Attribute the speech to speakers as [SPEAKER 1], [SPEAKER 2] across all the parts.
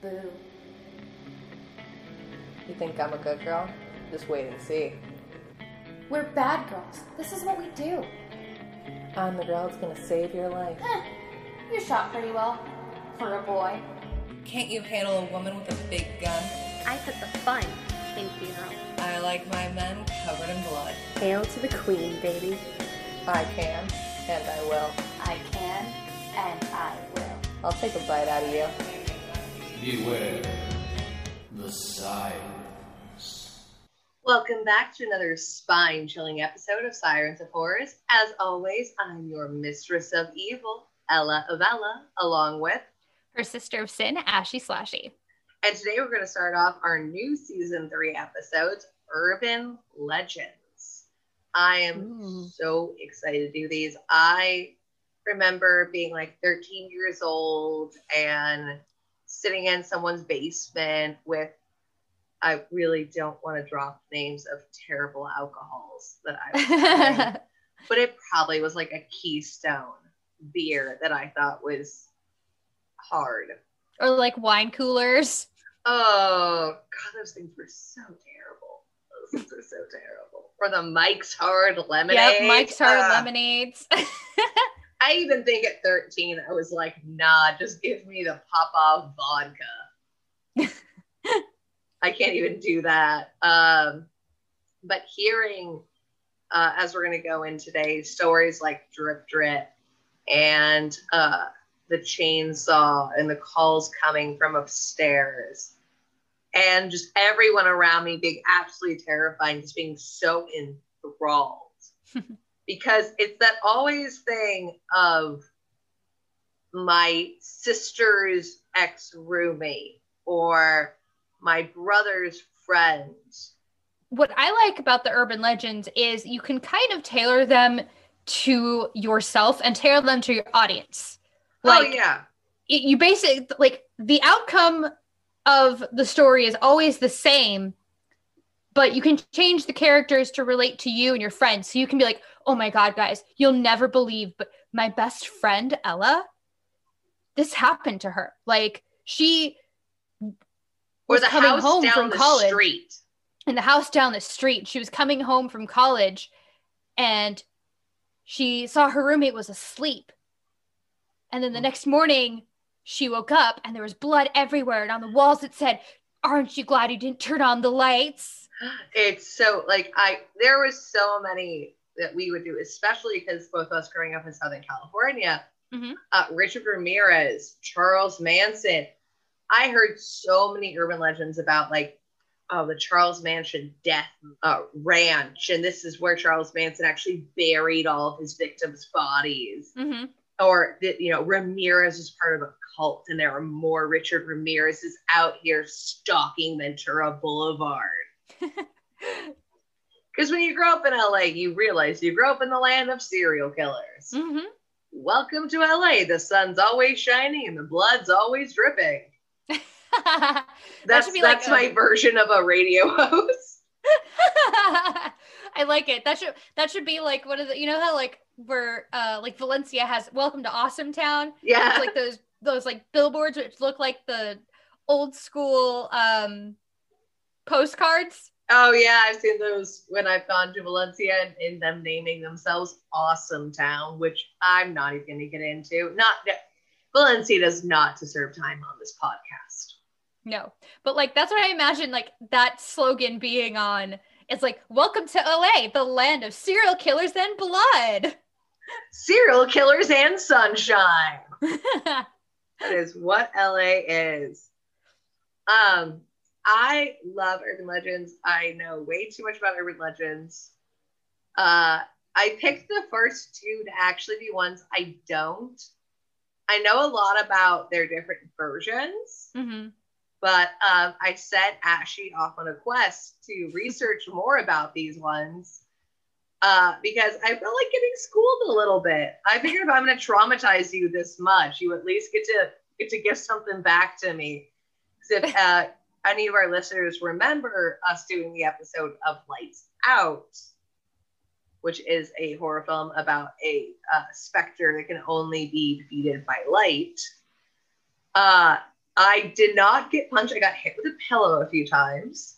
[SPEAKER 1] Boo.
[SPEAKER 2] You think I'm a good girl? Just wait and see.
[SPEAKER 1] We're bad girls. This is what we do.
[SPEAKER 2] I'm the girl that's gonna save your life.
[SPEAKER 1] Heh, you shot pretty well. For a boy.
[SPEAKER 2] Can't you handle a woman with a big gun?
[SPEAKER 3] I put the fun in funeral.
[SPEAKER 2] I like my men covered in blood.
[SPEAKER 3] Hail to the queen, baby.
[SPEAKER 2] I can, and I will.
[SPEAKER 1] I can, and I will.
[SPEAKER 2] I'll take a bite out of you.
[SPEAKER 4] Beware the sirens.
[SPEAKER 5] Welcome back to another spine chilling episode of Sirens of Horrors. As always, I'm your mistress of evil, Ella Avella, along with.
[SPEAKER 6] Her sister of sin, Ashy Slashy.
[SPEAKER 5] And today we're going to start off our new season three episodes, Urban Legends. I am
[SPEAKER 6] Ooh.
[SPEAKER 5] so excited to do these. I remember being like 13 years old and sitting in someone's basement with I really don't want to drop names of terrible alcohols that I was having, but it probably was like a Keystone beer that I thought was hard.
[SPEAKER 6] or like wine coolers.
[SPEAKER 5] Oh God, those things were so terrible. Those things were so terrible. Or the Mike's Hard Lemonade.
[SPEAKER 6] Yep, Mike's Hard
[SPEAKER 5] Ah.
[SPEAKER 6] Lemonades.
[SPEAKER 5] I even think at 13, I was like, nah, just give me the Popov vodka. I can't even do that. Um, but hearing, uh, as we're going to go in today, stories like Drip Drip and uh, the chainsaw and the calls coming from upstairs and just everyone around me being absolutely terrifying, just being so enthralled because it's that always thing of my sister's ex roommate or my brother's friends.
[SPEAKER 6] what I like about the urban legends is you can kind of tailor them to yourself and tailor them to your audience. Oh, like
[SPEAKER 5] oh yeah,
[SPEAKER 6] it- you basically like the outcome of the story is always the same but you can change the characters to relate to you and your friends so you can be like oh my god guys you'll never believe but my best friend ella this happened to her like she was coming home
[SPEAKER 5] down
[SPEAKER 6] from
[SPEAKER 5] the
[SPEAKER 6] college
[SPEAKER 5] street.
[SPEAKER 6] in the house down the street. She was coming home from college and she saw her roommate was asleep. And then the mm. next morning, she woke up and there was blood everywhere. And on the walls, it said, Aren't you glad you didn't turn on the lights?
[SPEAKER 5] It's so like I there was so many that we would do, especially because both of us growing up in Southern California.
[SPEAKER 6] Mhm.
[SPEAKER 5] Uh, Richard Ramirez, Charles Manson. I heard so many urban legends about like oh the Charles Manson death uh, ranch, and this is where Charles Manson actually buried all of his victims' bodies.
[SPEAKER 6] Mm-hmm.
[SPEAKER 5] or that you know Ramirez is part of a cult, and there are more Richard Ramirez's out here stalking Ventura Boulevard. Because when you grow up in LA, you realize you grow up in the land of serial killers.
[SPEAKER 6] Mm-hmm.
[SPEAKER 5] Welcome to LA. The sun's always shining and the blood's always dripping.
[SPEAKER 6] that
[SPEAKER 5] That's
[SPEAKER 6] should be like
[SPEAKER 5] that's
[SPEAKER 6] a-
[SPEAKER 5] my version of a radio host.
[SPEAKER 6] I like it. That should that should be like one of the You know how like where uh like Valencia has Welcome to Awesome Town.
[SPEAKER 5] Yeah.
[SPEAKER 6] It's like those those like billboards which look like the old school um postcards.
[SPEAKER 5] Oh yeah, I've seen those when I've gone to Valencia and, and them naming themselves Awesome Town, which I'm not even going to get into. Not Valencia does not deserve time on this podcast.
[SPEAKER 6] No. But like that's what I imagine like that slogan being on. It's like welcome to LA, the land of serial killers and blood.
[SPEAKER 5] Serial killers and sunshine. That is what LA is. Um, I love urban legends. I know way too much about urban legends. Uh, I picked the first two to actually be ones I don't. I know a lot about their different versions,
[SPEAKER 6] hmm
[SPEAKER 5] but um, I set Ashy off on a quest to research more about these ones uh, because I felt like getting schooled a little bit. I figured if I'm going to traumatize you this much, you at least get to get to give something back to me. if uh, any of our listeners remember us doing the episode of Lights Out, which is a horror film about a uh, specter that can only be defeated by light. Uh, I did not get punched. I got hit with a pillow a few times.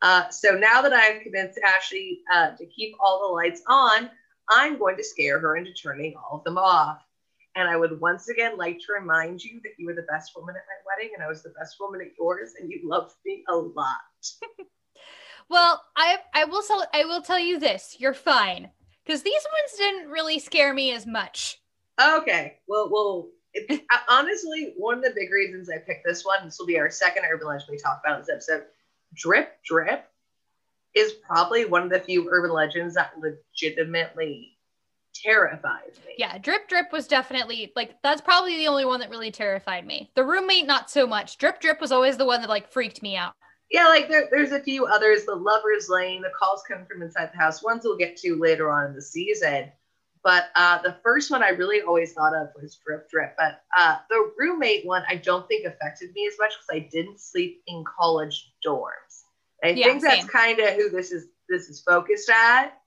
[SPEAKER 5] Uh, so now that I've convinced Ashley uh, to keep all the lights on, I'm going to scare her into turning all of them off. And I would once again like to remind you that you were the best woman at my wedding, and I was the best woman at yours, and you loved me a lot.
[SPEAKER 6] Well, I I will tell I will tell you this. You're fine. Because these ones didn't really scare me as much.
[SPEAKER 5] Okay, well, well, it, honestly, one of the big reasons I picked this one, this will be our second urban legend we talk about in this episode. Drip Drip is probably one of the few urban legends that legitimately terrifies me.
[SPEAKER 6] Yeah, Drip Drip was definitely like that's probably the only one that really terrified me. The roommate, not so much. Drip Drip was always the one that like freaked me out.
[SPEAKER 5] Yeah, like there, there's a few others. The Lover's Lane, the calls come from inside the house. Ones we'll get to later on in the season. But uh, the first one I really always thought of was Drip Drip. But uh, the roommate one I don't think affected me as much because I didn't sleep in college dorms. I
[SPEAKER 6] Yeah,
[SPEAKER 5] think that's kind of who this is. This is focused at.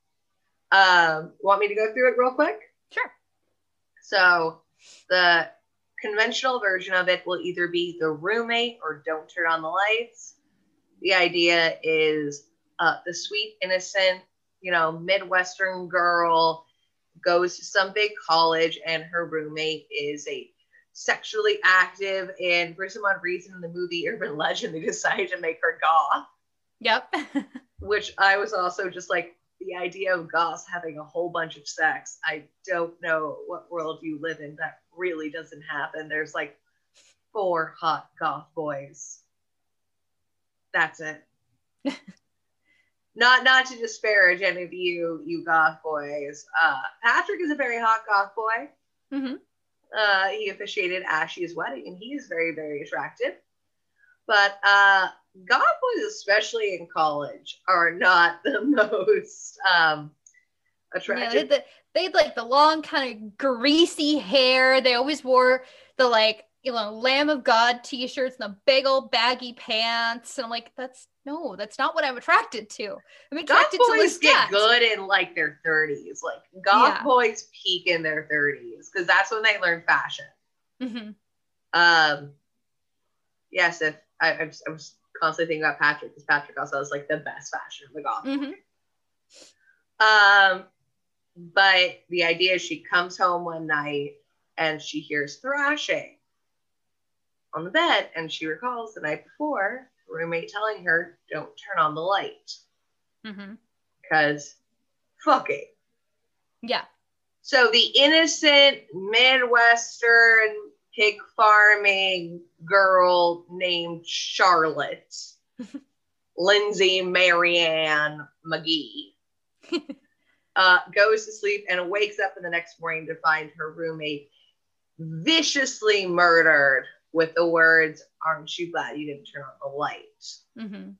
[SPEAKER 5] Um, want me to go through it real quick?
[SPEAKER 6] Sure.
[SPEAKER 5] So the conventional version of it will either be the roommate or don't turn on the lights. The idea is uh, the sweet, innocent, you know, Midwestern girl goes to some big college and her roommate is a sexually active and for some odd reason in the movie Urban Legend they decided to make her goth
[SPEAKER 6] Yep.
[SPEAKER 5] which I was also just like the idea of goths having a whole bunch of sex. I don't know what world you live in that really doesn't happen. There's like four hot goth boys. That's it. not not to disparage any of you you goth boys. Uh, Patrick is a very hot goth boy.
[SPEAKER 6] hmm
[SPEAKER 5] Uh, he officiated Ashley's wedding, and he is very, very attractive. But uh, boys, especially in college, are not the most um,
[SPEAKER 6] Yeah, they
[SPEAKER 5] attractive.
[SPEAKER 6] had, the, they had like the long kind of greasy hair. They always wore the like you know Lamb of God t-shirts and the big old baggy pants. And I'm like, that's no, that's not what I'm attracted to. I'm
[SPEAKER 5] goth
[SPEAKER 6] attracted to
[SPEAKER 5] boys get good in like their 30s. Like goth
[SPEAKER 6] Yeah.
[SPEAKER 5] boys peak in their 30s because that's when they learn fashion.
[SPEAKER 6] hmm
[SPEAKER 5] Um, yes, if I, I, was, I was constantly thinking about Patrick because Patrick also has like the best fashion of the goth
[SPEAKER 6] hmm
[SPEAKER 5] Um, but the idea is she comes home one night and she hears thrashing on the bed, and she recalls the night before roommate telling her, "Don't turn on the light because fuck it."
[SPEAKER 6] Yeah.
[SPEAKER 5] So the innocent Midwestern pig farming girl named Charlotte, Lindsay Marianne McGee, uh, goes to sleep and wakes up in the next morning to find her roommate viciously murdered with the words, Aren't you glad you didn't turn on the light?
[SPEAKER 6] hmm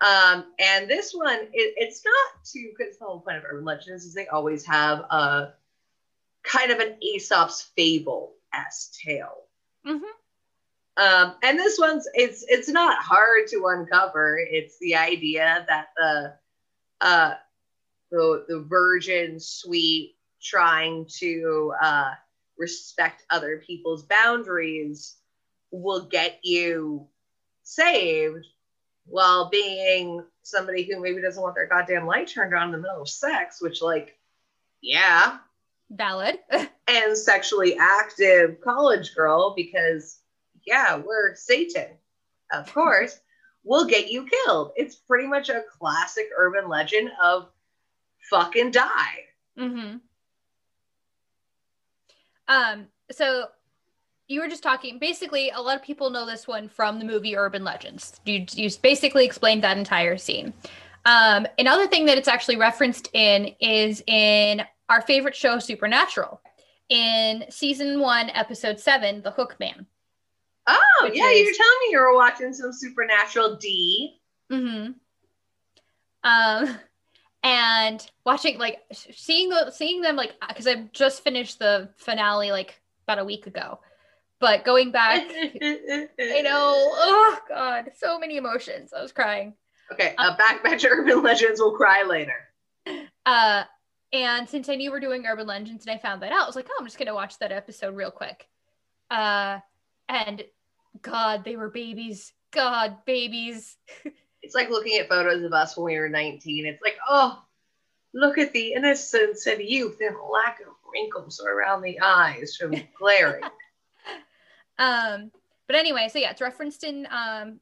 [SPEAKER 5] Um, and this one, it, it's not too, because the whole point of urban legends is they always have a kind of an Aesop's fable s tale.
[SPEAKER 6] hmm
[SPEAKER 5] Um, and this one's it's it's not hard to uncover. It's the idea that the uh, the the virgin sweet trying to uh, respect other people's boundaries will get you saved while being somebody who maybe doesn't want their goddamn light turned on in the middle of sex, which like yeah,
[SPEAKER 6] Valid.
[SPEAKER 5] and sexually active college girl because yeah we're satan of course we'll get you killed it's pretty much a classic urban legend of fucking die
[SPEAKER 6] hmm Um, so you were just talking basically a lot of people know this one from the movie Urban Legends. You you basically explained that entire scene. Um, another thing that it's actually referenced in is in our favorite show Supernatural. In season one, episode seven, The Hook Man.
[SPEAKER 5] oh yeah
[SPEAKER 6] is-
[SPEAKER 5] you're telling me you were watching some supernatural d
[SPEAKER 6] Mm-hmm. Um, and watching like seeing the seeing them like because I've just finished the finale like about a week ago, but going back, I know. Oh God, so many emotions. I was crying.
[SPEAKER 5] okay uh, backbench urban legends will cry later
[SPEAKER 6] Uh, and since I knew we are doing urban legends and I found that out, I was like, oh, I'm just gonna watch that episode real quick. Uh, and God, they were babies. God, babies.
[SPEAKER 5] It's like looking at photos of us when we were 19. It's like, oh, look at the innocence and youth and lack of wrinkles around the eyes from glaring.
[SPEAKER 6] Um, but anyway, so yeah, it's referenced in um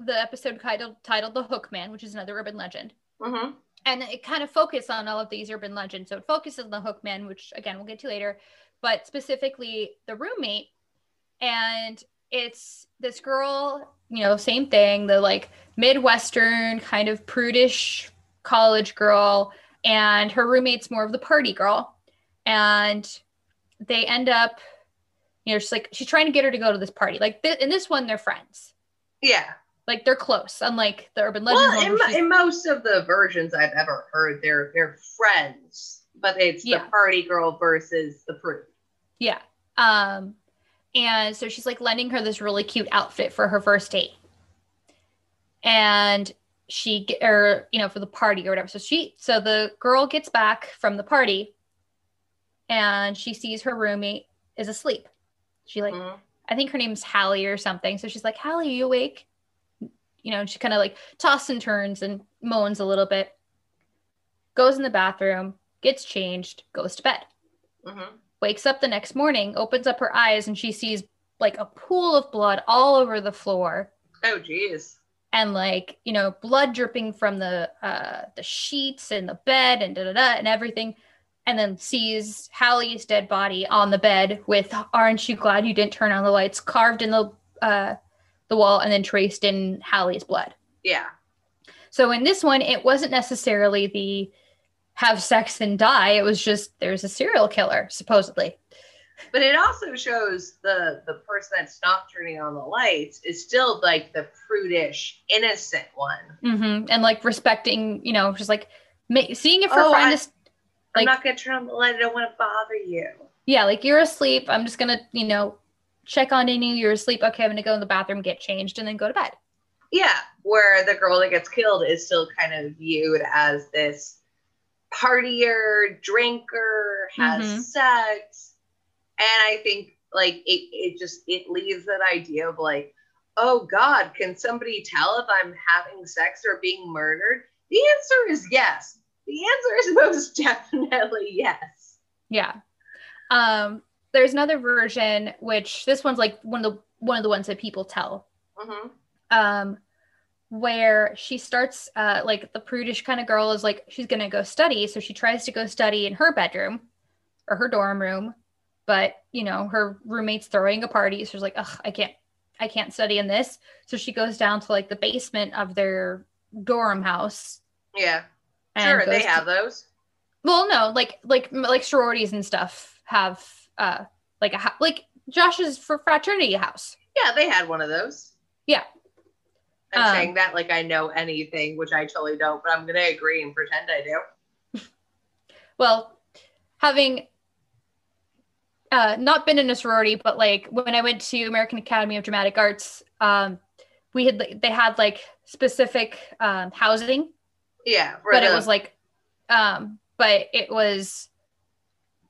[SPEAKER 6] the episode titled titled The Hookman, which is another urban legend.
[SPEAKER 5] hmm
[SPEAKER 6] and it kind of focuses on all of these urban legends. So it focuses on the Hookman, which again we'll get to later, but specifically the roommate. And it's this girl, you know, same thing, the like Midwestern kind of prudish college girl, and her roommate's more of the party girl. And they end up, you know, she's like, she's trying to get her to go to this party. Like th- in this one, they're friends.
[SPEAKER 5] Yeah.
[SPEAKER 6] Like they're close, unlike the urban legends.
[SPEAKER 5] Well, in, in most of the versions I've ever heard, they're they're friends, but it's
[SPEAKER 6] Yeah.
[SPEAKER 5] the party girl versus the prude.
[SPEAKER 6] Yeah. Um, and so she's like lending her this really cute outfit for her first date. And she or you know for the party or whatever. So she so the girl gets back from the party and she sees her roommate is asleep. She like
[SPEAKER 5] Mhm.
[SPEAKER 6] I think her name's Hallie or something. So she's like, Hallie, you awake? You know, and she kind of like tosses and turns and moans a little bit. Goes in the bathroom, gets changed, goes to bed
[SPEAKER 5] Mhm.
[SPEAKER 6] wakes up the next morning, opens up her eyes, and she sees like a pool of blood all over the floor
[SPEAKER 5] Oh, geez.
[SPEAKER 6] and like, you know, blood dripping from the uh the sheets and the bed and da da da and everything. And then sees Hallie's dead body on the bed with aren't you glad you didn't turn on the lights carved in the uh the wall and then traced in Hallie's blood.
[SPEAKER 5] Yeah.
[SPEAKER 6] So in this one, it wasn't necessarily the have sex and die. It was just there's a serial killer, supposedly.
[SPEAKER 5] But it also shows the the person that's not turning on the lights is still like the prudish, innocent one.
[SPEAKER 6] hmm And like respecting, you know, just like ma- seeing if her
[SPEAKER 5] Oh,
[SPEAKER 6] friend
[SPEAKER 5] I-
[SPEAKER 6] is,
[SPEAKER 5] I'm not gonna turn on the light. I don't want to bother you.
[SPEAKER 6] yeah, like you're asleep. I'm just gonna, you know, check on you. You're asleep. Okay, I'm gonna go in the bathroom, get changed, and then go to bed.
[SPEAKER 5] Yeah, where the girl that gets killed is still kind of viewed as this partier, drinker, has
[SPEAKER 6] Mhm.
[SPEAKER 5] sex. And I think like it, it just it leaves that idea of like, oh God, can somebody tell if I'm having sex or being murdered? The answer is yes. The answer is most definitely yes.
[SPEAKER 6] Yeah. Um, there's another version which this one's like one of the one of the ones that people tell.
[SPEAKER 5] hmm
[SPEAKER 6] um where she starts uh like the prudish kind of girl is like she's gonna go study. So she tries to go study in her bedroom or her dorm room but you know her roommate's throwing a party. So she's like Ugh, i can't i can't study in this. So she goes down to like the basement of their dorm house.
[SPEAKER 5] Yeah, sure, they
[SPEAKER 6] goes to-
[SPEAKER 5] have those.
[SPEAKER 6] well no like like like sororities and stuff have uh like a like josh's for fraternity house
[SPEAKER 5] Yeah, they had one of those.
[SPEAKER 6] Yeah.
[SPEAKER 5] I'm
[SPEAKER 6] Um,
[SPEAKER 5] saying that like I know anything, which I totally don't, but I'm gonna agree and pretend I do.
[SPEAKER 6] well having uh not been in a sorority but like when i went to american academy of dramatic arts um we had they had like specific um housing
[SPEAKER 5] Yeah,
[SPEAKER 6] but it was like um but it was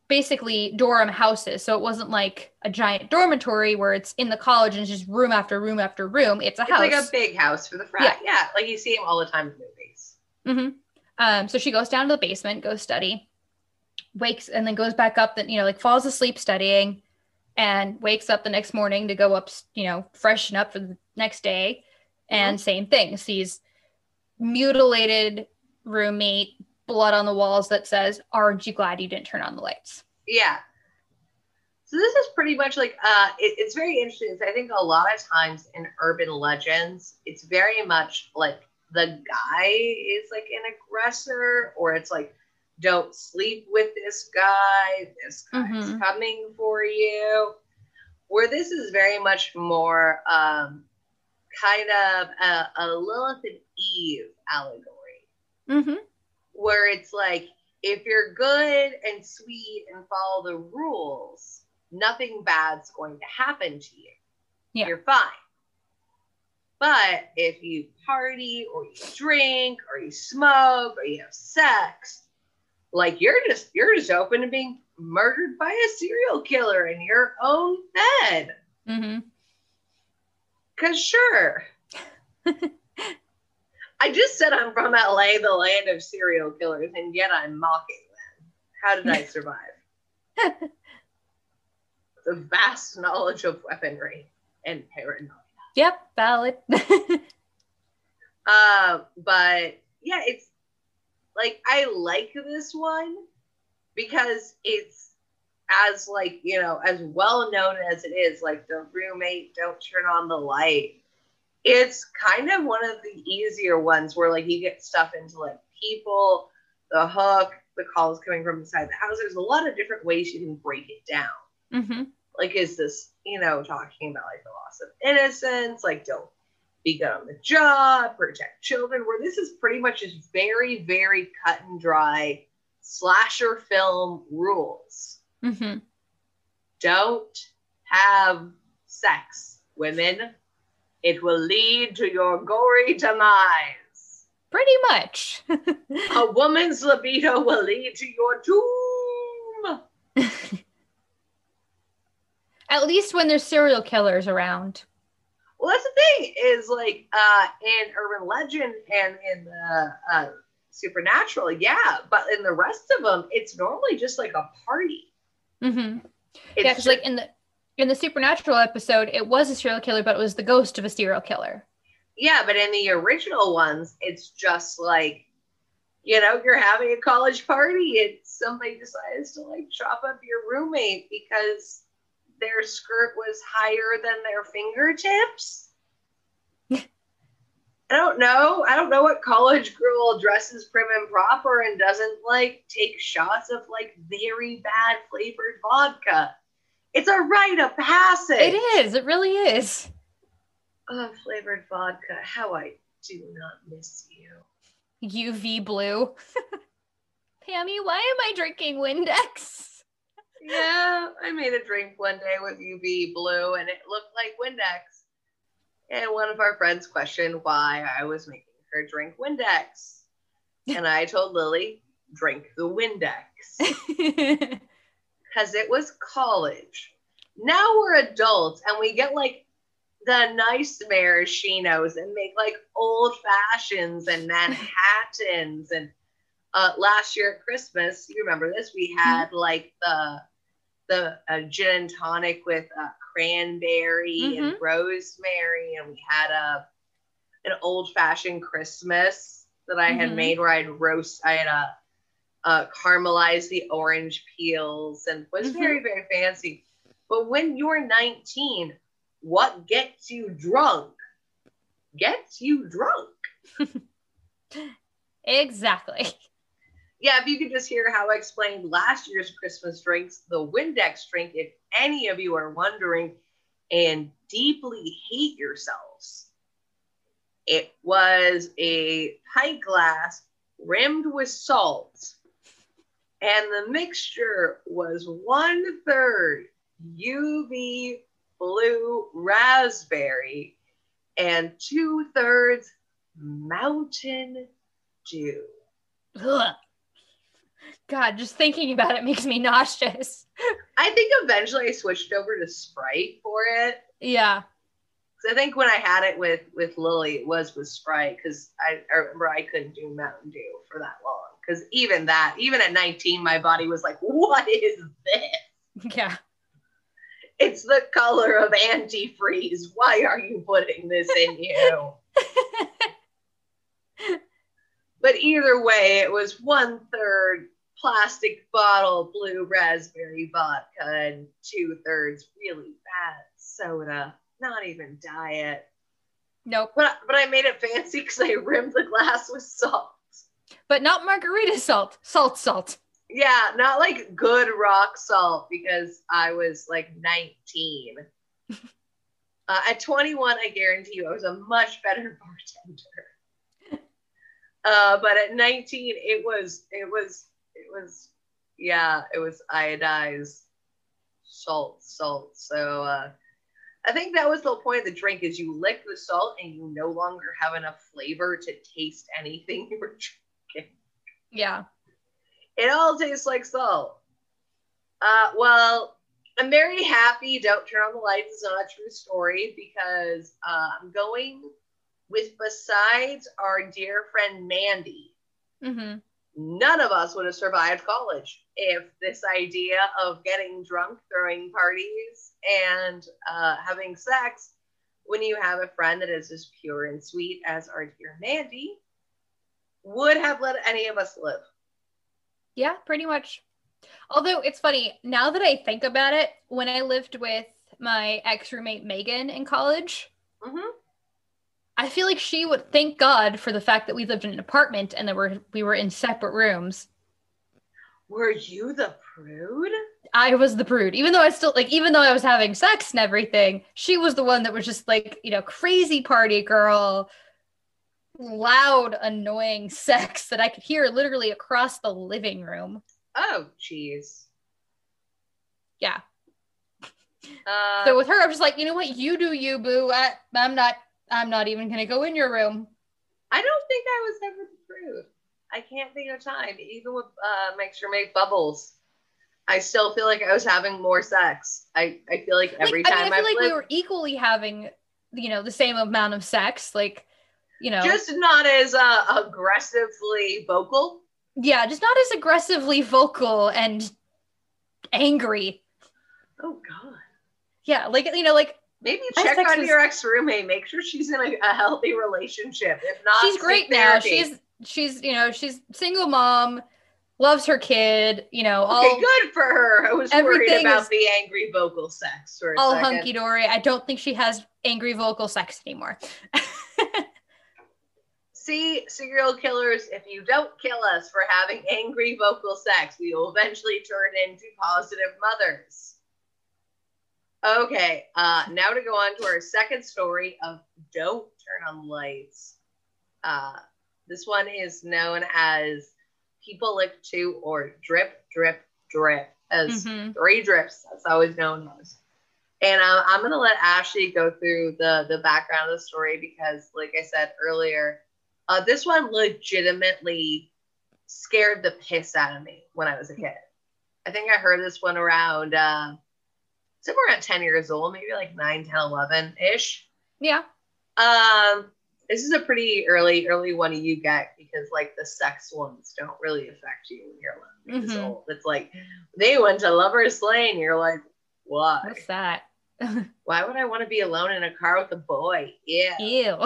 [SPEAKER 6] basically dorm houses so it wasn't like a giant dormitory where it's in the college and it's just room after room after room it's a
[SPEAKER 5] it's
[SPEAKER 6] house
[SPEAKER 5] like a big house for the frat. Yeah. yeah. like you see them all the time in movies.
[SPEAKER 6] hmm Um, so she goes down to the basement, goes study, wakes, and then goes back up. That you know, like falls asleep studying, and wakes up the next morning to go up. You know, freshen up for the next day, and same thing. Sees mutilated roommate, blood on the walls that says, "Aren't you glad you didn't turn on the lights?"
[SPEAKER 5] Yeah. So this is pretty much like uh it, it's very interesting. I think a lot of times in urban legends, it's very much like the guy is like an aggressor, or it's like, don't sleep with this guy, this guy's
[SPEAKER 6] Mhm.
[SPEAKER 5] coming for you. Where this is very much more um kind of a, a Lilith and Eve allegory
[SPEAKER 6] Mm-hmm.
[SPEAKER 5] Where it's like if you're good and sweet and follow the rules, nothing bad's going to happen to you.
[SPEAKER 6] Yeah.
[SPEAKER 5] You're fine. But if you party or you drink or you smoke or you have sex, like you're just you're just open to being murdered by a serial killer in your own bed.
[SPEAKER 6] Mm-hmm.
[SPEAKER 5] Cause sure. I just said I'm from LA, the land of serial killers, and yet I'm mocking them. How did I survive? the vast knowledge of weaponry and paranoia.
[SPEAKER 6] Yep, valid.
[SPEAKER 5] Uh, but yeah, it's like I like this one because it's as like you know as well known as it is. Like the roommate, don't turn on the light. It's kind of one of the easier ones where like you get stuff into like people, the hook, the calls coming from inside the house. There's a lot of different ways you can break it down.
[SPEAKER 6] hmm
[SPEAKER 5] Like, is this you know talking about like the loss of innocence? Like, don't be good on the job, protect children, where this is pretty much just very, very cut and dry slasher film rules.
[SPEAKER 6] hmm
[SPEAKER 5] Don't have sex, women. It will lead to your gory demise.
[SPEAKER 6] Pretty much.
[SPEAKER 5] A woman's libido will lead to your doom.
[SPEAKER 6] At least when there's serial killers around.
[SPEAKER 5] Well, that's the thing is like uh, in urban legend and in the uh, supernatural, yeah, but in the rest of them, it's normally just like a party.
[SPEAKER 6] Mm-hmm.
[SPEAKER 5] It's
[SPEAKER 6] Yeah, because like in the in the supernatural episode, it was a serial killer, but it was the ghost of a serial killer.
[SPEAKER 5] yeah, but in the original ones, it's just like you know you're having a college party and somebody decides to like chop up your roommate because their skirt was higher than their fingertips. I don't know. I don't know what college girl dresses prim and proper and doesn't like take shots of like very bad flavored vodka. It's a rite of passage.
[SPEAKER 6] It is. It really is.
[SPEAKER 5] Oh, flavored vodka. How I do not miss you.
[SPEAKER 6] UV blue. Pammy, why am I drinking Windex?
[SPEAKER 5] Yeah, I made a drink one day with UV blue and it looked like Windex. And one of our friends questioned why I was making her drink Windex. And I told Lily, drink the Windex. Because it was college. Now we're adults and we get like the nice maraschinos and make like old fashions and Manhattans. And uh, last year at Christmas, you remember this? We had like the the uh, gin and tonic with uh, cranberry and rosemary, and we had a an old fashioned Christmas that I had
[SPEAKER 6] Mhm.
[SPEAKER 5] made where I'd roast, I had uh, uh, caramelized the orange peels and was
[SPEAKER 6] Mhm.
[SPEAKER 5] very very fancy. But when you're 19, what gets you drunk? Gets you drunk.
[SPEAKER 6] exactly.
[SPEAKER 5] Yeah, if you could just hear how I explained last year's Christmas drinks, the Windex drink, if any of you are wondering and deeply hate yourselves, it was a pint glass rimmed with salt, and the mixture was one third UV blue raspberry and two thirds Mountain Dew.
[SPEAKER 6] Ugh. God, just thinking about it makes me nauseous.
[SPEAKER 5] I think eventually I switched over to Sprite for it.
[SPEAKER 6] Yeah.
[SPEAKER 5] 'Cause I think when I had it with with Lily, it was with Sprite because I, I remember I couldn't do Mountain Dew for that long. Because even that, even at 19, my body was like, "What is this?
[SPEAKER 6] Yeah.
[SPEAKER 5] It's the color of antifreeze. Why are you putting this in you?" but either way, it was one third plastic bottle blue raspberry vodka and two thirds really bad soda. Not even diet.
[SPEAKER 6] Nope.
[SPEAKER 5] But but I made it fancy because I rimmed the glass with salt.
[SPEAKER 6] But not margarita salt. Salt, salt.
[SPEAKER 5] Yeah, not like good rock salt because I was like 19. uh, at 21, I guarantee you I was a much better bartender. Uh, but at 19, it was it was it was yeah, it was iodized salt, salt. So uh, I think that was the point of the drink is you lick the salt and you no longer have enough flavor to taste anything you were drinking.
[SPEAKER 6] Yeah.
[SPEAKER 5] It all tastes like salt. Uh, well, I'm very happy. Don't turn on the lights is not a true story because uh, I'm going with besides our dear friend Mandy.
[SPEAKER 6] Mm-hmm.
[SPEAKER 5] None of us would have survived college if this idea of getting drunk, throwing parties, and uh, having sex when you have a friend that is as pure and sweet as our dear Mandy would have let any of us live.
[SPEAKER 6] Yeah, pretty much. Although it's funny, now that I think about it, when I lived with my ex roommate Megan in college,
[SPEAKER 5] Mhm.
[SPEAKER 6] I feel like she would thank God for the fact that we lived in an apartment and that we're we were in separate rooms.
[SPEAKER 5] Were you the prude?
[SPEAKER 6] I was the prude, even though I still like, even though I was having sex and everything, she was the one that was just like, you know, crazy party girl, loud, annoying sex that I could hear literally across the living room.
[SPEAKER 5] Oh, jeez.
[SPEAKER 6] Yeah.
[SPEAKER 5] Uh,
[SPEAKER 6] So with her, I'm just like, you know what? You do you, boo. I, I'm not. I'm not even gonna go in your room.
[SPEAKER 5] I don't think I was ever the prude. I can't think of time. Even with uh, Make Sure Make Bubbles, I still feel like I was having more sex. I, I feel like every
[SPEAKER 6] like,
[SPEAKER 5] time
[SPEAKER 6] I mean, I
[SPEAKER 5] I
[SPEAKER 6] feel like
[SPEAKER 5] flipped,
[SPEAKER 6] we were equally having, you know, the same amount of sex. Like, you know,
[SPEAKER 5] just not as uh, aggressively vocal.
[SPEAKER 6] yeah, just not as aggressively vocal and angry.
[SPEAKER 5] Oh God.
[SPEAKER 6] Yeah, like you know, like
[SPEAKER 5] Maybe check on
[SPEAKER 6] was-
[SPEAKER 5] your ex roommate. Make sure she's in a, a healthy relationship. If not,
[SPEAKER 6] she's great now. She's she's you know she's single mom, loves her kid. You know,
[SPEAKER 5] okay.
[SPEAKER 6] all
[SPEAKER 5] good for her. I was worried about
[SPEAKER 6] is-
[SPEAKER 5] the angry vocal sex
[SPEAKER 6] all hunky dory. I don't think she has angry vocal sex anymore.
[SPEAKER 5] See, serial killers, if you don't kill us for having angry vocal sex, we will eventually turn into positive mothers. Okay, uh, now to go on to our second story of Don't Turn on the Lights. Uh, this one is known as People Lick to or Drip, Drip, Drip, as
[SPEAKER 6] Mhm.
[SPEAKER 5] three drips. That's always known as. And uh, I'm gonna let Ashley go through the the background of the story because, like I said earlier, uh, this one legitimately scared the piss out of me when I was a kid. I think I heard this one around uh, somewhere around 10 years old, maybe like 9, 10, 11 ish.
[SPEAKER 6] Yeah.
[SPEAKER 5] Um, this is a pretty early, early one you get because like the sex ones don't really affect you when you're 11 years
[SPEAKER 6] Mhm.
[SPEAKER 5] old. It's like they went to Lover's Lane. You're like, why?
[SPEAKER 6] What's that?
[SPEAKER 5] Why would I want to be alone in a car with a boy? Yeah.
[SPEAKER 6] Ew.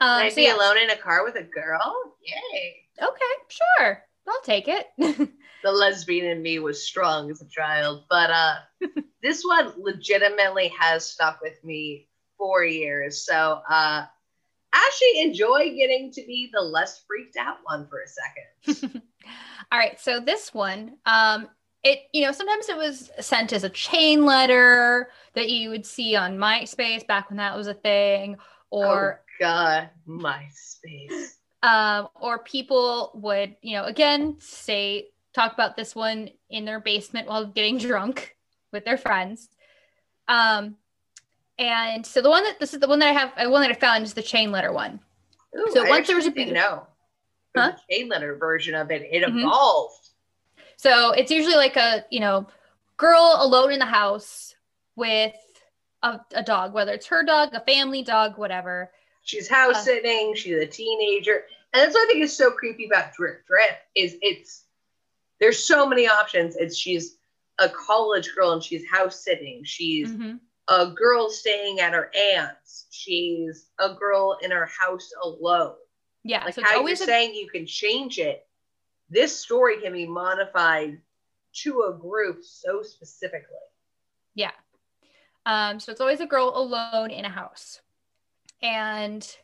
[SPEAKER 5] Can
[SPEAKER 6] um,
[SPEAKER 5] I
[SPEAKER 6] so
[SPEAKER 5] be
[SPEAKER 6] yeah.
[SPEAKER 5] alone in a car with a girl? Yay.
[SPEAKER 6] Okay, sure. I'll take it.
[SPEAKER 5] The lesbian in me was strong as a child. But uh this one legitimately has stuck with me for years. So uh actually enjoy getting to be the less freaked out one for a second.
[SPEAKER 6] All right, so this one, um, it you know sometimes it was sent as a chain letter that you would see on MySpace back when that was a thing, or
[SPEAKER 5] oh god, MySpace.
[SPEAKER 6] um, or people would you know again say talk about this one in their basement while getting drunk with their friends. Um, and so the one that this is the one that I have, the one that I found is the chain letter one.
[SPEAKER 5] Ooh,
[SPEAKER 6] So
[SPEAKER 5] I
[SPEAKER 6] once there was a
[SPEAKER 5] didn't know.
[SPEAKER 6] Huh?
[SPEAKER 5] chain letter version of it. It
[SPEAKER 6] Mhm.
[SPEAKER 5] evolved.
[SPEAKER 6] So it's usually like a, you know, girl alone in the house with a, a dog, whether it's her dog, a family dog, whatever.
[SPEAKER 5] She's house
[SPEAKER 6] Uh.
[SPEAKER 5] sitting. She's a teenager, and that's what I think is so creepy about Drip Drip is it's there's so many options. It's she's a college girl and she's house sitting. She's
[SPEAKER 6] Mhm.
[SPEAKER 5] a girl staying at her aunt's. She's a girl in her house alone.
[SPEAKER 6] Yeah.
[SPEAKER 5] Like
[SPEAKER 6] so it's
[SPEAKER 5] how you're
[SPEAKER 6] a,
[SPEAKER 5] saying you can change it. This story can be modified to a group so specifically.
[SPEAKER 6] yeah. Um, so it's always a girl alone in a house. And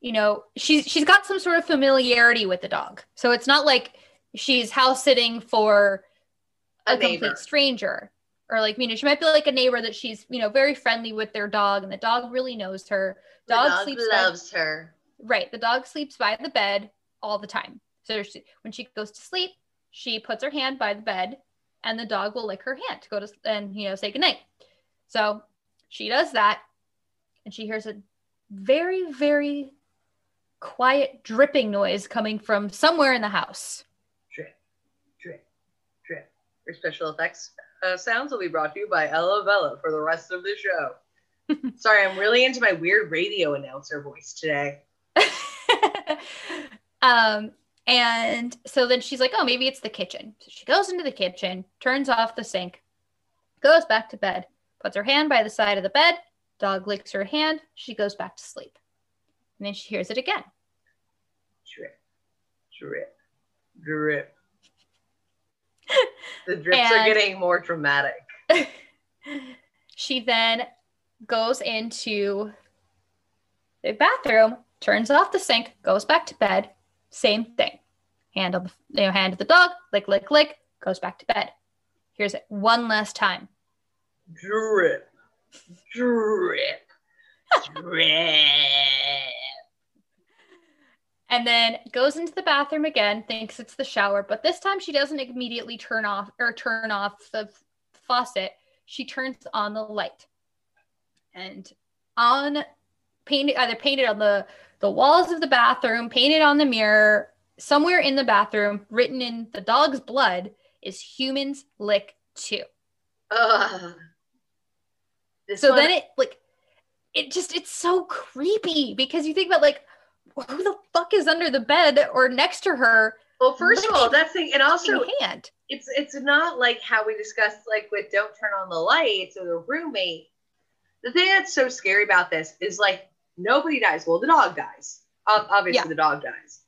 [SPEAKER 6] you know, she's she's got some sort of familiarity with the dog. So it's not like she's house sitting for
[SPEAKER 5] A
[SPEAKER 6] a, complete stranger or like you know she might be like a neighbor that she's you know very friendly with their dog and the dog really knows her. Dog,
[SPEAKER 5] dog
[SPEAKER 6] sleeps by,
[SPEAKER 5] loves her.
[SPEAKER 6] right. The dog sleeps by the bed all the time. So she, when she goes to sleep she puts her hand by the bed and the dog will lick her hand to go to and you know say goodnight. So she does that and she hears a very very quiet dripping noise coming from somewhere in the house
[SPEAKER 5] Drip, drip, drip. For special effects. uh, sounds will be brought to you by Ella Bella for the rest of the show. Sorry, I'm really into my weird radio announcer voice today.
[SPEAKER 6] um, and so then she's like, oh, maybe it's the kitchen. So she goes into the kitchen, turns off the sink, goes back to bed, puts her hand by the side of the bed. Dog licks her hand. She goes back to sleep. And then she hears it again.
[SPEAKER 5] Drip, drip, drip. the drips are getting more dramatic.
[SPEAKER 6] she then goes into the bathroom, turns off the sink, goes back to bed. Same thing. Hand on the you know, hand to the dog, lick, lick, lick, goes back to bed. Here's it one last time.
[SPEAKER 5] Drip, drip, drip.
[SPEAKER 6] And then goes into the bathroom again, thinks it's the shower, but this time she doesn't immediately turn off or turn off the faucet. She turns on the light. And on painted either painted on the the walls of the bathroom, painted on the mirror, somewhere in the bathroom, written in the dog's blood is humans lick too.
[SPEAKER 5] Ugh. This
[SPEAKER 6] So
[SPEAKER 5] one-
[SPEAKER 6] then it like it just it's so creepy because you think about like who the fuck is under the bed or next to her
[SPEAKER 5] well, first of all, that's thing, and also
[SPEAKER 6] hand.
[SPEAKER 5] it's it's not like how we discussed like with don't turn on the lights or the roommate. The thing that's so scary about this is like nobody dies. Well, the dog dies. Obviously,
[SPEAKER 6] Yeah.
[SPEAKER 5] the dog dies.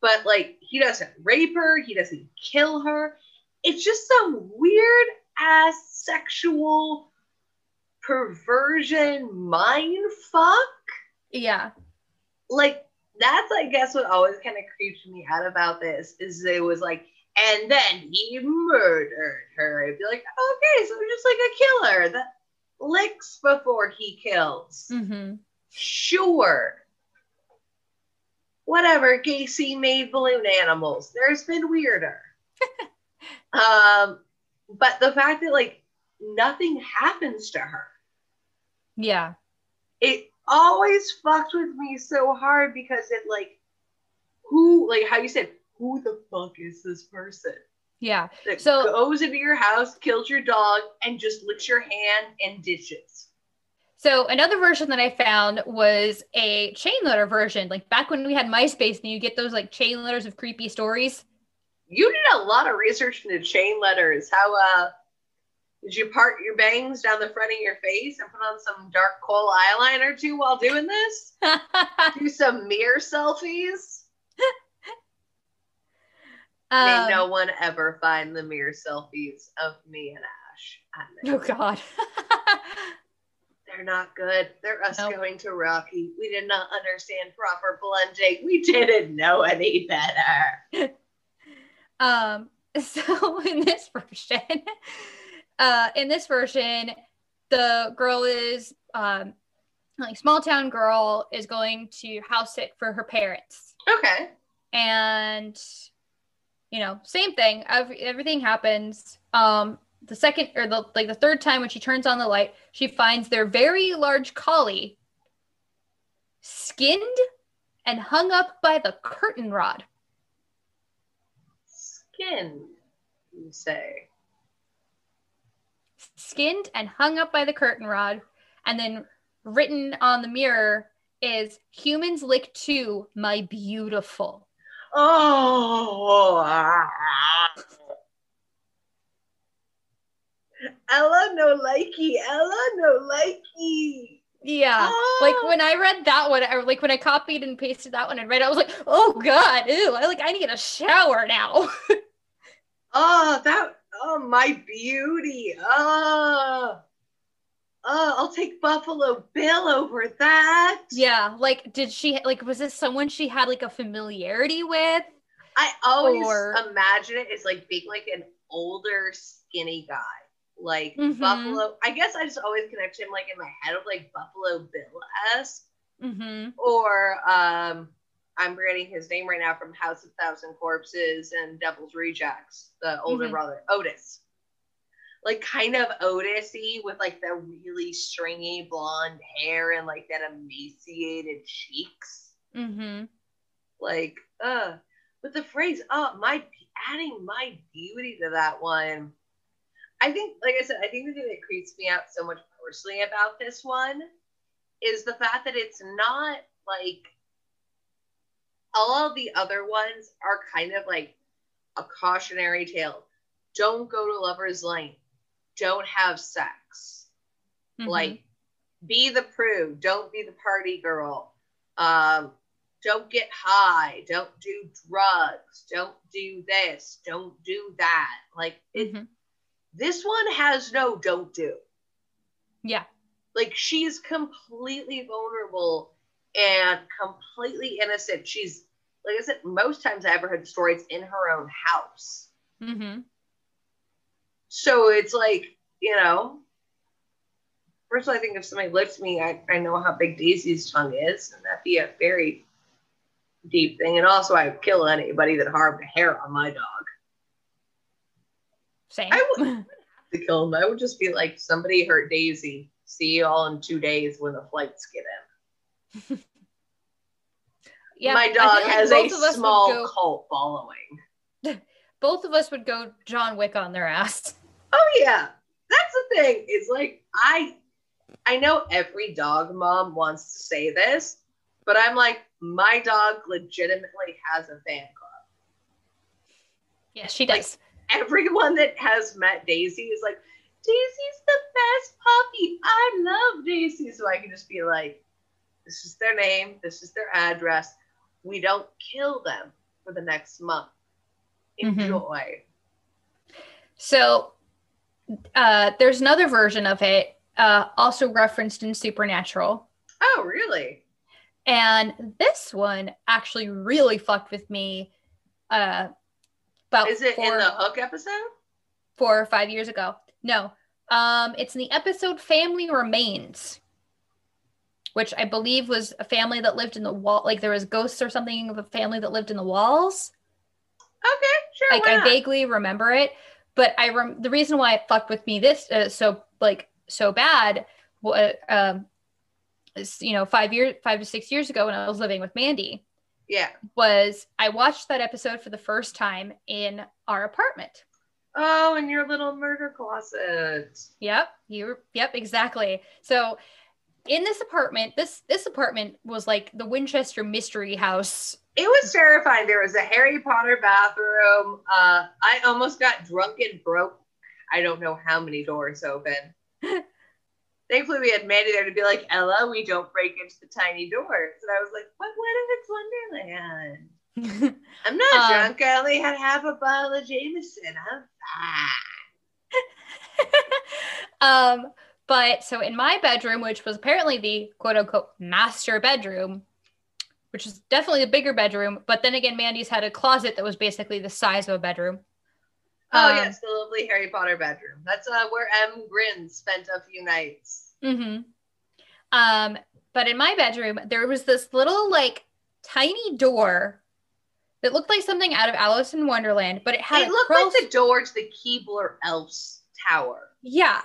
[SPEAKER 5] But like he doesn't rape her. He doesn't kill her. It's just some weird ass sexual perversion mind fuck.
[SPEAKER 6] Yeah.
[SPEAKER 5] like that's I guess what always kind of creeps me out about this is it was like, and then he murdered her. I'd be like, okay, so just like a killer that licks before he kills.
[SPEAKER 6] Mm-hmm.
[SPEAKER 5] Sure. Whatever, Gacy made balloon animals. There's been weirder. um, but the fact that like nothing happens to her
[SPEAKER 6] Yeah.
[SPEAKER 5] it always fucked with me so hard because it like who like how you said who the fuck is this person
[SPEAKER 6] Yeah.
[SPEAKER 5] that
[SPEAKER 6] So-
[SPEAKER 5] goes into your house kills your dog and just licks your hand and ditches
[SPEAKER 6] So another version that I found was a chain letter version. Like back when we had MySpace and you get those like chain letters of creepy stories.
[SPEAKER 5] you did a lot of research into chain letters how uh did you part your bangs down the front of your face and put on some dark kohl eyeliner too while doing this do some mirror selfies may
[SPEAKER 6] Um,
[SPEAKER 5] no one ever find the mirror selfies of me and ash
[SPEAKER 6] Oh God.
[SPEAKER 5] They're not good. They're us
[SPEAKER 6] Nope.
[SPEAKER 5] going to Rocky. We did not understand proper blending. We didn't know any better.
[SPEAKER 6] um. So in this version, uh, in this version, the girl is um, like small town girl is going to house sit for her parents.
[SPEAKER 5] Okay.
[SPEAKER 6] and you know same thing Every, everything happens um the second or the like the third time when she turns on the light she finds their very large collie skinned and hung up by the curtain rod
[SPEAKER 5] Skin, you say.
[SPEAKER 6] Skinned and hung up by the curtain rod and then written on the mirror is humans lick too my beautiful
[SPEAKER 5] Oh. Ella no likey. Ella no likey.
[SPEAKER 6] yeah
[SPEAKER 5] Oh.
[SPEAKER 6] like when I read that one, or like when I copied and pasted that one and read, it, I was like, "Oh God, ew! I like I need a shower now."
[SPEAKER 5] Oh, that. Oh, my beauty. Oh. Oh, I'll take Buffalo Bill over that.
[SPEAKER 6] yeah, like did she like was this someone she had like a familiarity with?
[SPEAKER 5] I always
[SPEAKER 6] Or-
[SPEAKER 5] imagine it as like being like an older, skinny guy. Like
[SPEAKER 6] Mhm.
[SPEAKER 5] Buffalo. I guess I just always connect him like in my head of like Buffalo Bill esque.
[SPEAKER 6] Mm-hmm.
[SPEAKER 5] Or um I'm forgetting his name right now from House of Thousand Corpses and Devil's Rejects, the older
[SPEAKER 6] Mhm.
[SPEAKER 5] brother, Otis. Like kind of Otisy with like the really stringy blonde hair and like that emaciated cheeks.
[SPEAKER 6] Mm-hmm.
[SPEAKER 5] like uh but the phrase uh my adding my beauty to that one I think, like I said, I think the thing that creeps me out so much personally about this one is the fact that it's not like all the other ones are kind of like a cautionary tale. Don't go to Lover's Lane. Don't have sex.
[SPEAKER 6] Mhm.
[SPEAKER 5] Like, be the prude. Don't be the party girl. Um, don't get high. Don't do drugs. Don't do this. Don't do that. Like, it,
[SPEAKER 6] Mhm.
[SPEAKER 5] this one has no don't do.
[SPEAKER 6] yeah,
[SPEAKER 5] Like, she's completely vulnerable and completely innocent. She's, like I said, most times I ever heard the story, it's in her own house.
[SPEAKER 6] hmm
[SPEAKER 5] So it's like, you know, first of all, I think if somebody lifts me, I, I know how big Daisy's tongue is, and that'd be a very deep thing. And also, I would kill anybody that harmed a hair on my dog.
[SPEAKER 6] same.
[SPEAKER 5] I wouldn't have To kill them, I would just be like, somebody hurt Daisy. See you all in two days when the flights get in.
[SPEAKER 6] yeah,
[SPEAKER 5] my dog
[SPEAKER 6] like
[SPEAKER 5] has a
[SPEAKER 6] of us would
[SPEAKER 5] small
[SPEAKER 6] go-
[SPEAKER 5] cult following.
[SPEAKER 6] both of us would go John Wick on their ass.
[SPEAKER 5] Oh yeah, that's the thing. It's like I, I know every dog mom wants to say this, but I'm like, my dog legitimately has a fan club.
[SPEAKER 6] Yes, she
[SPEAKER 5] Like-
[SPEAKER 6] does.
[SPEAKER 5] Everyone that has met Daisy is like, Daisy's the best puppy. I love Daisy. So I can just be like, this is their name, this is their address. We don't kill them for the next month.
[SPEAKER 6] Mhm.
[SPEAKER 5] Enjoy.
[SPEAKER 6] So uh, there's another version of it, uh, also referenced in Supernatural.
[SPEAKER 5] Oh, really?
[SPEAKER 6] And this one actually really fucked with me uh, about
[SPEAKER 5] Is it
[SPEAKER 6] four,
[SPEAKER 5] in the Hook episode?
[SPEAKER 6] four or five years ago. No, um, it's in the episode Family Remains, which I believe was a family that lived in the wall. Like there was ghosts or something of a family that lived in the walls.
[SPEAKER 5] Okay, sure.
[SPEAKER 6] like I vaguely remember it, but I rem- the reason why it fucked with me this uh, so like so bad, um, you know, five years, five to six years ago when I was living with Mandy,
[SPEAKER 5] Yeah.
[SPEAKER 6] was I watched that episode for the first time in our apartment.
[SPEAKER 5] Oh, in your little murder closet.
[SPEAKER 6] Yep, you. Yep, exactly. So in this apartment, this this apartment was like the Winchester Mystery House.
[SPEAKER 5] It was terrifying. There was a Harry Potter bathroom. Uh, I almost got drunk and broke. I don't know how many doors open. Thankfully, we had Mandy there to be like, Ella, we don't break into the tiny doors. And I was like, what? What if it's Wonderland? I'm not
[SPEAKER 6] Um,
[SPEAKER 5] drunk. I only had half a bottle of Jameson. I'm fine.
[SPEAKER 6] um, but so in my bedroom, which was apparently the quote unquote master bedroom, which is definitely the bigger bedroom, but then again, Mandy's had a closet that was basically the size of a bedroom.
[SPEAKER 5] Oh
[SPEAKER 6] Um,
[SPEAKER 5] yes, the lovely Harry Potter bedroom. That's uh, where M. Grin spent a few nights.
[SPEAKER 6] Mm-hmm. Um, but in my bedroom, there was this little like tiny door that looked like something out of Alice in Wonderland, but it had
[SPEAKER 5] It
[SPEAKER 6] a
[SPEAKER 5] looked
[SPEAKER 6] crawl-
[SPEAKER 5] like the door to the Keebler Elf's tower.
[SPEAKER 6] Yeah.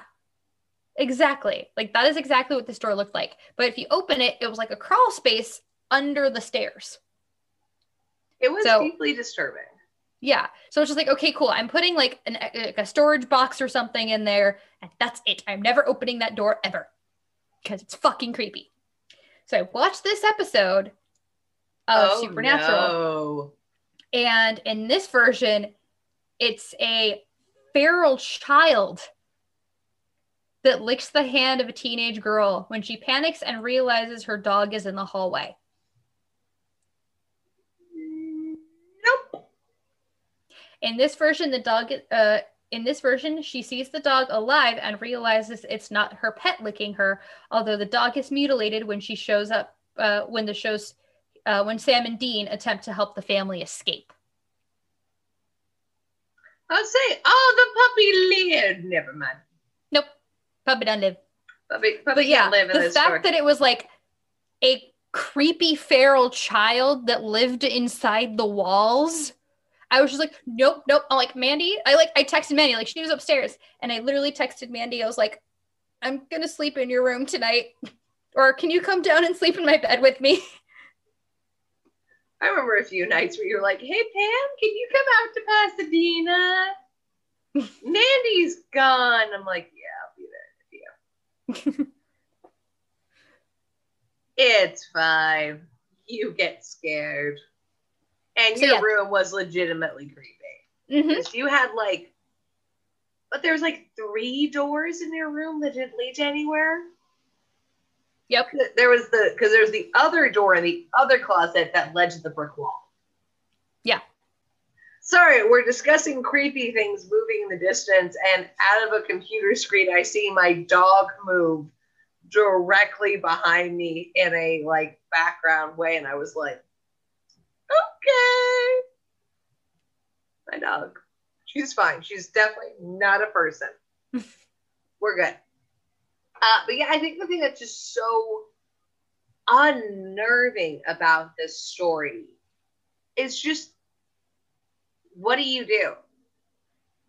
[SPEAKER 6] Exactly. Like that is exactly what this door looked like. But if you open it, it was like a crawl space under the stairs.
[SPEAKER 5] It was
[SPEAKER 6] So-
[SPEAKER 5] deeply disturbing.
[SPEAKER 6] Yeah. So it's just like, okay, cool. I'm putting like, an, uh, like a storage box or something in there, and that's it. I'm never opening that door ever because it's fucking creepy. So I watched this episode of
[SPEAKER 5] Oh,
[SPEAKER 6] Supernatural.
[SPEAKER 5] no.
[SPEAKER 6] And in this version, it's a feral child that licks the hand of a teenage girl when she panics and realizes her dog is in the hallway.
[SPEAKER 5] Nope.
[SPEAKER 6] In this version, the dog uh in this version, she sees the dog alive and realizes it's not her pet licking her, although the dog is mutilated when she shows up uh, when the show's uh, when Sam and Dean attempt to help the family escape.
[SPEAKER 5] I'll say, oh, the puppy lived. Never mind.
[SPEAKER 6] Puppy don't live. But yeah,
[SPEAKER 5] can't live in
[SPEAKER 6] the fact
[SPEAKER 5] story.
[SPEAKER 6] that it was like a creepy feral child that lived inside the walls. I was just like, nope, nope. I'm like, Mandy, I like, I texted Mandy, like, she was upstairs. And I literally texted Mandy, I was like, I'm gonna sleep in your room tonight. Or can you come down and sleep in my bed with me?
[SPEAKER 5] I remember a few nights where you were like, hey, Pam, can you come out to Pasadena? Mandy's gone. I'm like, yeah, I'll be there with you. It's fine. You get scared. And
[SPEAKER 6] So,
[SPEAKER 5] your
[SPEAKER 6] yeah.
[SPEAKER 5] room was legitimately creepy.
[SPEAKER 6] hmm
[SPEAKER 5] 'Cause You had like, but there was like three doors in your room that didn't lead to anywhere.
[SPEAKER 6] Yep.
[SPEAKER 5] There was the because there's the other door in the other closet that led to the brick wall.
[SPEAKER 6] Yeah.
[SPEAKER 5] Sorry, we're discussing creepy things moving in the distance, and out of a computer screen, I see my dog move directly behind me in a like background way, and I was like, okay. My dog. She's fine. She's definitely not a person. We're good. Uh, but yeah, I think the thing that's just so unnerving about this story is just what do you do?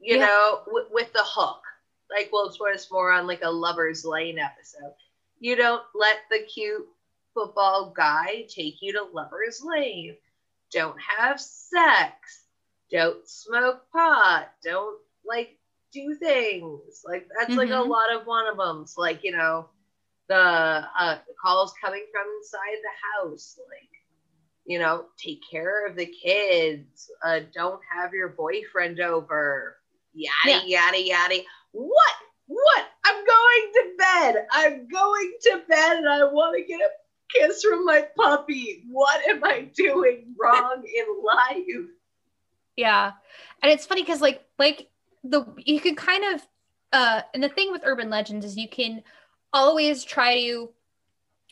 [SPEAKER 5] You
[SPEAKER 6] Yeah.
[SPEAKER 5] know, w- with the hook. Like we'll explore this more on like a lover's lane episode. You don't let the cute football guy take you to lover's lane. Don't have sex. Don't smoke pot. Don't like do things. Like that's like a
[SPEAKER 6] Mhm.
[SPEAKER 5] lot of one of them's like, you know, the uh the calls coming from inside the house, like, you know, take care of the kids. Uh don't have your boyfriend over. Yada yada yada. What? What? I'm going to bed. I'm going to bed and I want to get a kiss from my puppy. What am I doing wrong in life?
[SPEAKER 6] Yeah. And it's funny because like like the you can kind of uh and the thing with urban legends is you can always try to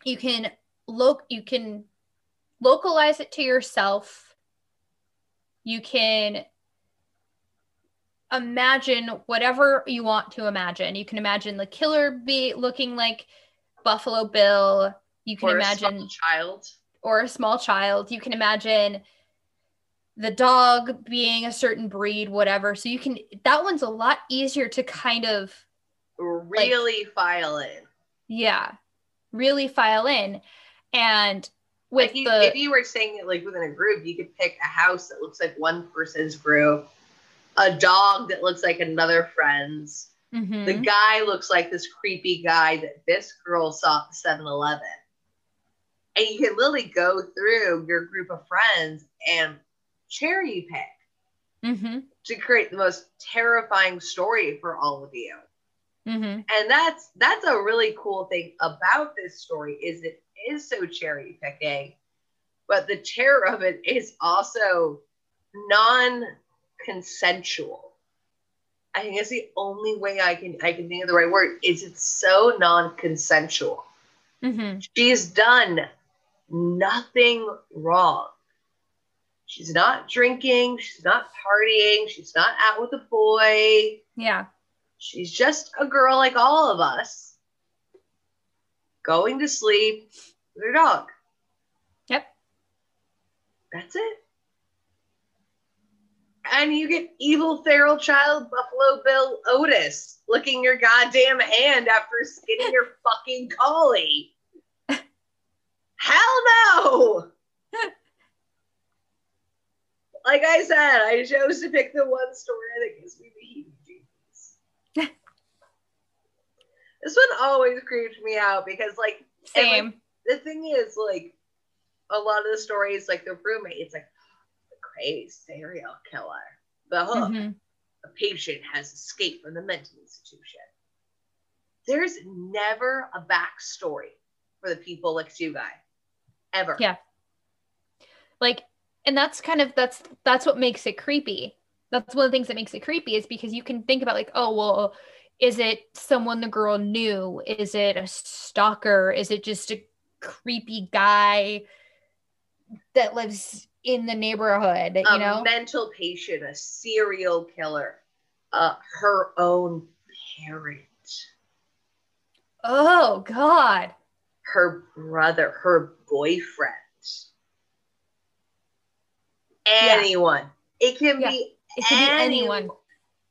[SPEAKER 6] you can look you can localize it to yourself. You can imagine whatever you want to imagine. You can imagine the killer be looking like Buffalo Bill. You can
[SPEAKER 5] Or a
[SPEAKER 6] imagine
[SPEAKER 5] small child.
[SPEAKER 6] or a small child. You can imagine the dog being a certain breed, whatever. So you can that one's a lot easier to kind of
[SPEAKER 5] Really file in.
[SPEAKER 6] yeah, really file in. And with
[SPEAKER 5] Like you,
[SPEAKER 6] the
[SPEAKER 5] if you were saying it like within a group, you could pick a house that looks like one person's group, a dog that looks like another friend's.
[SPEAKER 6] Mhm.
[SPEAKER 5] The guy looks like this creepy guy that this girl saw at 7 Eleven. And you can literally go through your group of friends and cherry pick
[SPEAKER 6] Mhm.
[SPEAKER 5] to create the most terrifying story for all of you.
[SPEAKER 6] Mhm.
[SPEAKER 5] And that's that's a really cool thing about this story is it is so cherry picking, but the terror of it is also non-consensual. I think that's the only way I can I can think of the right word. Is it's so non-consensual.
[SPEAKER 6] Mhm.
[SPEAKER 5] She's done nothing wrong. She's not drinking, she's not partying, she's not out with a boy.
[SPEAKER 6] Yeah.
[SPEAKER 5] She's just a girl like all of us, going to sleep her dog.
[SPEAKER 6] Yep.
[SPEAKER 5] That's it. And you get evil feral child Buffalo Bill Otis licking your goddamn hand after skinning your fucking collie. Hell no! like I said, I chose to pick the one story that gives me the heebie-jeebies. this one always creeped me out because, like,
[SPEAKER 6] Same.
[SPEAKER 5] The thing is, like, a lot of the stories, like the roommate, it's like the crazy serial killer, the hook,
[SPEAKER 6] Mhm.
[SPEAKER 5] a patient has escaped from the mental institution. There's never a backstory for the people like you guy, ever.
[SPEAKER 6] Yeah. Like and that's kind of that's that's what makes it creepy. That's one of the things that makes it creepy is because you can think about like, oh well, is it someone the girl knew? Is it a stalker? Is it just a creepy guy that lives in the neighborhood? You
[SPEAKER 5] a
[SPEAKER 6] know?
[SPEAKER 5] mental patient, a serial killer, uh, her own parent,
[SPEAKER 6] Oh God.
[SPEAKER 5] her brother, her boyfriend, anyone. It can
[SPEAKER 6] Yeah.
[SPEAKER 5] be
[SPEAKER 6] It could be anyone.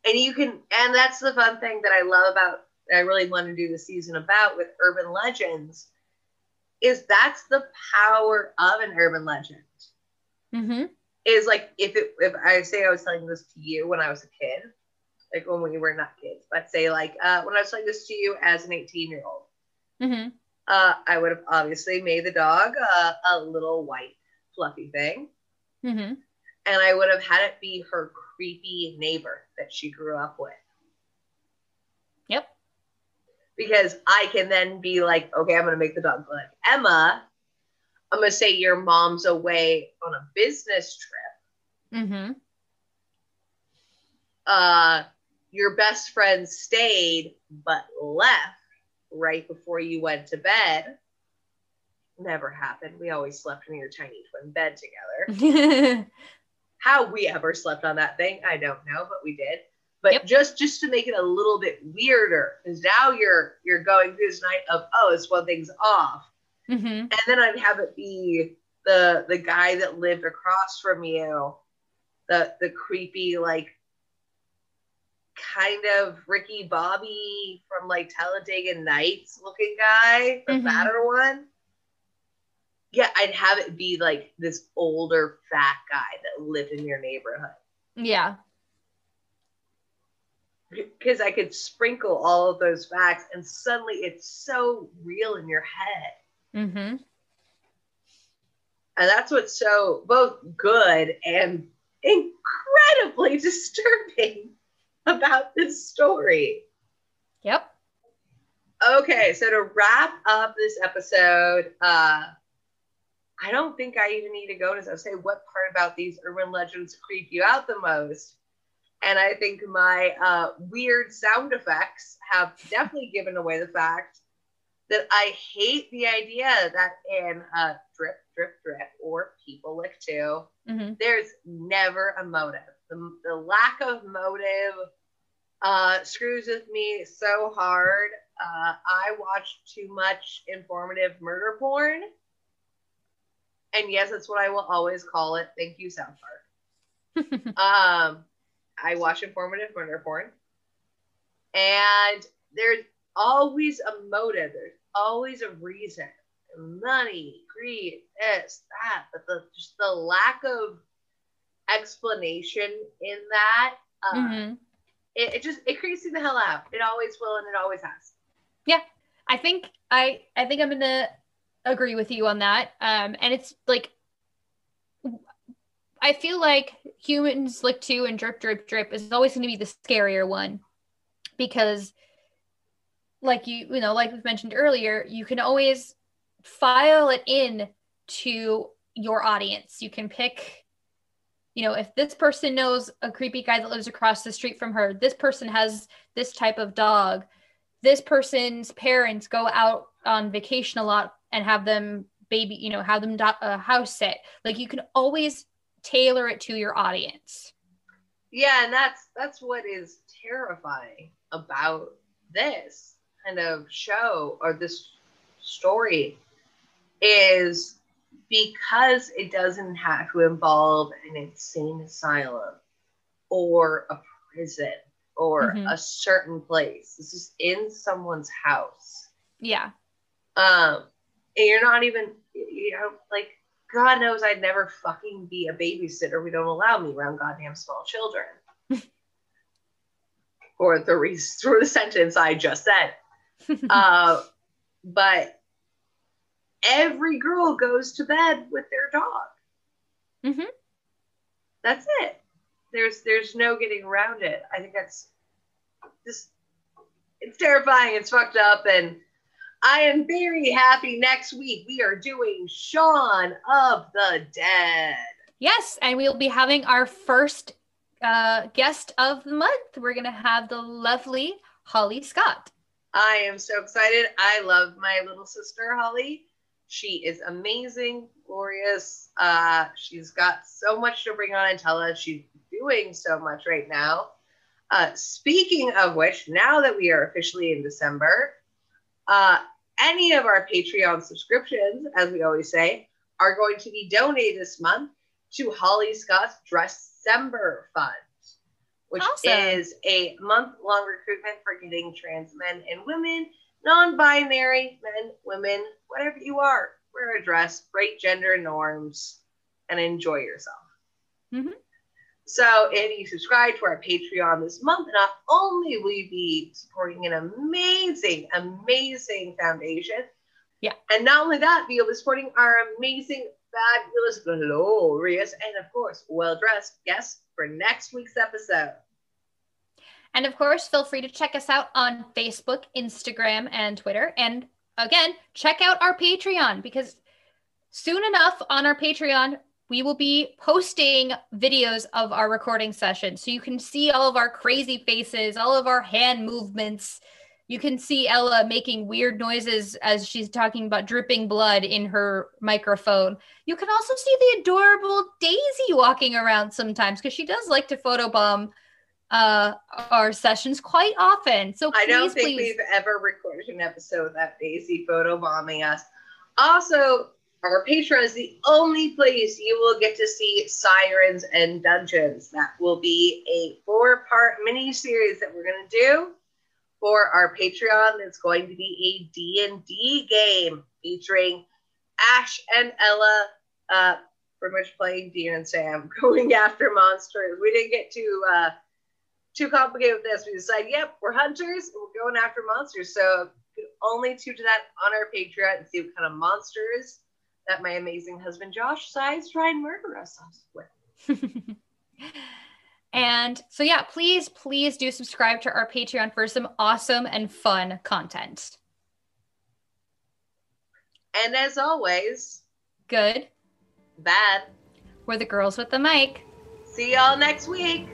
[SPEAKER 5] and you can and that's the fun thing that i love about i really want to do the season about with urban legends is that's the power of an urban legend
[SPEAKER 6] Mm-hmm.
[SPEAKER 5] is like if it if i say i was telling this to you when i was a kid like when we were not kids, but say like uh, when I was telling this to you as an 18 year old,
[SPEAKER 6] Mm-hmm.
[SPEAKER 5] uh, I would have obviously made the dog uh, a little white fluffy thing,
[SPEAKER 6] Mm-hmm.
[SPEAKER 5] and I would have had it be her creepy neighbor that she grew up with.
[SPEAKER 6] Yep.
[SPEAKER 5] Because I can then be like, okay, I'm gonna make the dog like Emma. I'm gonna say your mom's away on a business trip.
[SPEAKER 6] Mm-hmm.
[SPEAKER 5] uh, your best friend stayed but left right before you went to bed. Never happened. We always slept in your tiny twin bed together. How we ever slept on that thing, I don't know, but we did. But
[SPEAKER 6] Yep.
[SPEAKER 5] just just to make it a little bit weirder, because now you're you're going through this night of oh, it's one thing's off,
[SPEAKER 6] mm-hmm.
[SPEAKER 5] and then I'd have it be the the guy that lived across from you, the the creepy like kind of Ricky Bobby from like Talladega Nights looking guy, the
[SPEAKER 6] Mhm.
[SPEAKER 5] fatter one. Yeah, I'd have it be like this older fat guy that lived in your neighborhood
[SPEAKER 6] Yeah.
[SPEAKER 5] Because I could sprinkle all of those facts, and suddenly it's so real in your head.
[SPEAKER 6] Mm-hmm.
[SPEAKER 5] And that's what's so both good and incredibly disturbing about this story.
[SPEAKER 6] Yep.
[SPEAKER 5] Okay, so to wrap up this episode, uh, I don't think I even need to go to say what part about these urban legends creep you out the most. And I think my uh, weird sound effects have definitely given away the fact that I hate the idea that in uh, Drip, Drip, Drip or People Lick Too,
[SPEAKER 6] Mm-hmm.
[SPEAKER 5] there's never a motive. The, the lack of motive uh, screws with me so hard. Uh, I watch too much informative murder porn. And yes, that's what I will always call it. Thank you, South Park. um, I watch informative murder porn. And there's always a motive, there's always a reason. Money, greed, this, that, but the just the lack of explanation in that, uh,
[SPEAKER 6] mm-hmm.
[SPEAKER 5] it, it just it creeps me the hell out. It always will and it always has. Yeah.
[SPEAKER 6] I think I I think I'm gonna agree with you on that. Um, and it's like I feel like humans lick too and drip drip drip is always going to be the scarier one because, like you you know like we've mentioned earlier, you can always file it in to your audience. You can pick. You know, if this person knows a creepy guy that lives across the street from her, this person has this type of dog, this person's parents go out on vacation a lot and have them baby you know have them do- a house sit like you can always tailor it to your audience
[SPEAKER 5] Yeah, and that's that's what is terrifying about this kind of show or this story is because it doesn't have to involve an insane asylum or a prison or
[SPEAKER 6] Mhm.
[SPEAKER 5] a certain place. This is in someone's house.
[SPEAKER 6] yeah
[SPEAKER 5] Um, and you're not even, you know, like God knows I'd never fucking be a babysitter. We don't allow me around goddamn small children. or the re- through the sentence I just said. uh, but every girl goes to bed with their dog.
[SPEAKER 6] Mhm.
[SPEAKER 5] That's it. There's there's no getting around it. I think that's just it's terrifying. It's fucked up, and I am very happy. Next week we are doing Shaun of the Dead.
[SPEAKER 6] yes and we'll be having our first uh, guest of the month we're gonna have the lovely holly scott
[SPEAKER 5] I am so excited. I love my little sister Holly. She is amazing, glorious. Uh, she's got so much to bring on and tell us. She's doing so much right now. Uh, speaking of which, now that we are officially in December, uh, any of our Patreon subscriptions, as we always say, are going to be donated this month to Holly Scott's Dress December Fund, which
[SPEAKER 6] Awesome.
[SPEAKER 5] is a month long recruitment for getting trans men and women, non binary men, women, whatever you are, wear a dress, break gender norms, and enjoy yourself.
[SPEAKER 6] Mhm.
[SPEAKER 5] So if you subscribe to our Patreon this month, not only will you be supporting an amazing, amazing foundation.
[SPEAKER 6] Yeah.
[SPEAKER 5] And not only that, but you'll be supporting our amazing, fabulous, glorious, and of course, well-dressed guests for next week's episode.
[SPEAKER 6] And of course, feel free to check us out on Facebook, Instagram, and Twitter. And again, check out our Patreon because soon enough on our Patreon, we will be posting videos of our recording session. So you can see all of our crazy faces, all of our hand movements. You can see Ella making weird noises as she's talking about dripping blood in her microphone. You can also see the adorable Daisy walking around sometimes because she does like to photobomb uh, our sessions quite often. So please,
[SPEAKER 5] I don't think
[SPEAKER 6] please.
[SPEAKER 5] we've ever recorded an episode that Daisy photobombing us. Also, our Patreon is the only place you will get to see Sirens and Dungeons. That will be a four-part mini series that we're going to do for our Patreon. It's going to be a D&D game featuring Ash and Ella uh, pretty much playing Dean and Sam going after monsters. We didn't get too uh, too complicated with this. We decided, yep, we're hunters. We're going after monsters. So only tune to that on our Patreon and see what kind of monsters that my amazing husband Josh decides to try and murder us with.
[SPEAKER 6] and so, yeah, please, please do subscribe to our Patreon for some awesome and fun content.
[SPEAKER 5] And as always,
[SPEAKER 6] Good.
[SPEAKER 5] bad.
[SPEAKER 6] We're the girls with the mic.
[SPEAKER 5] See y'all next week.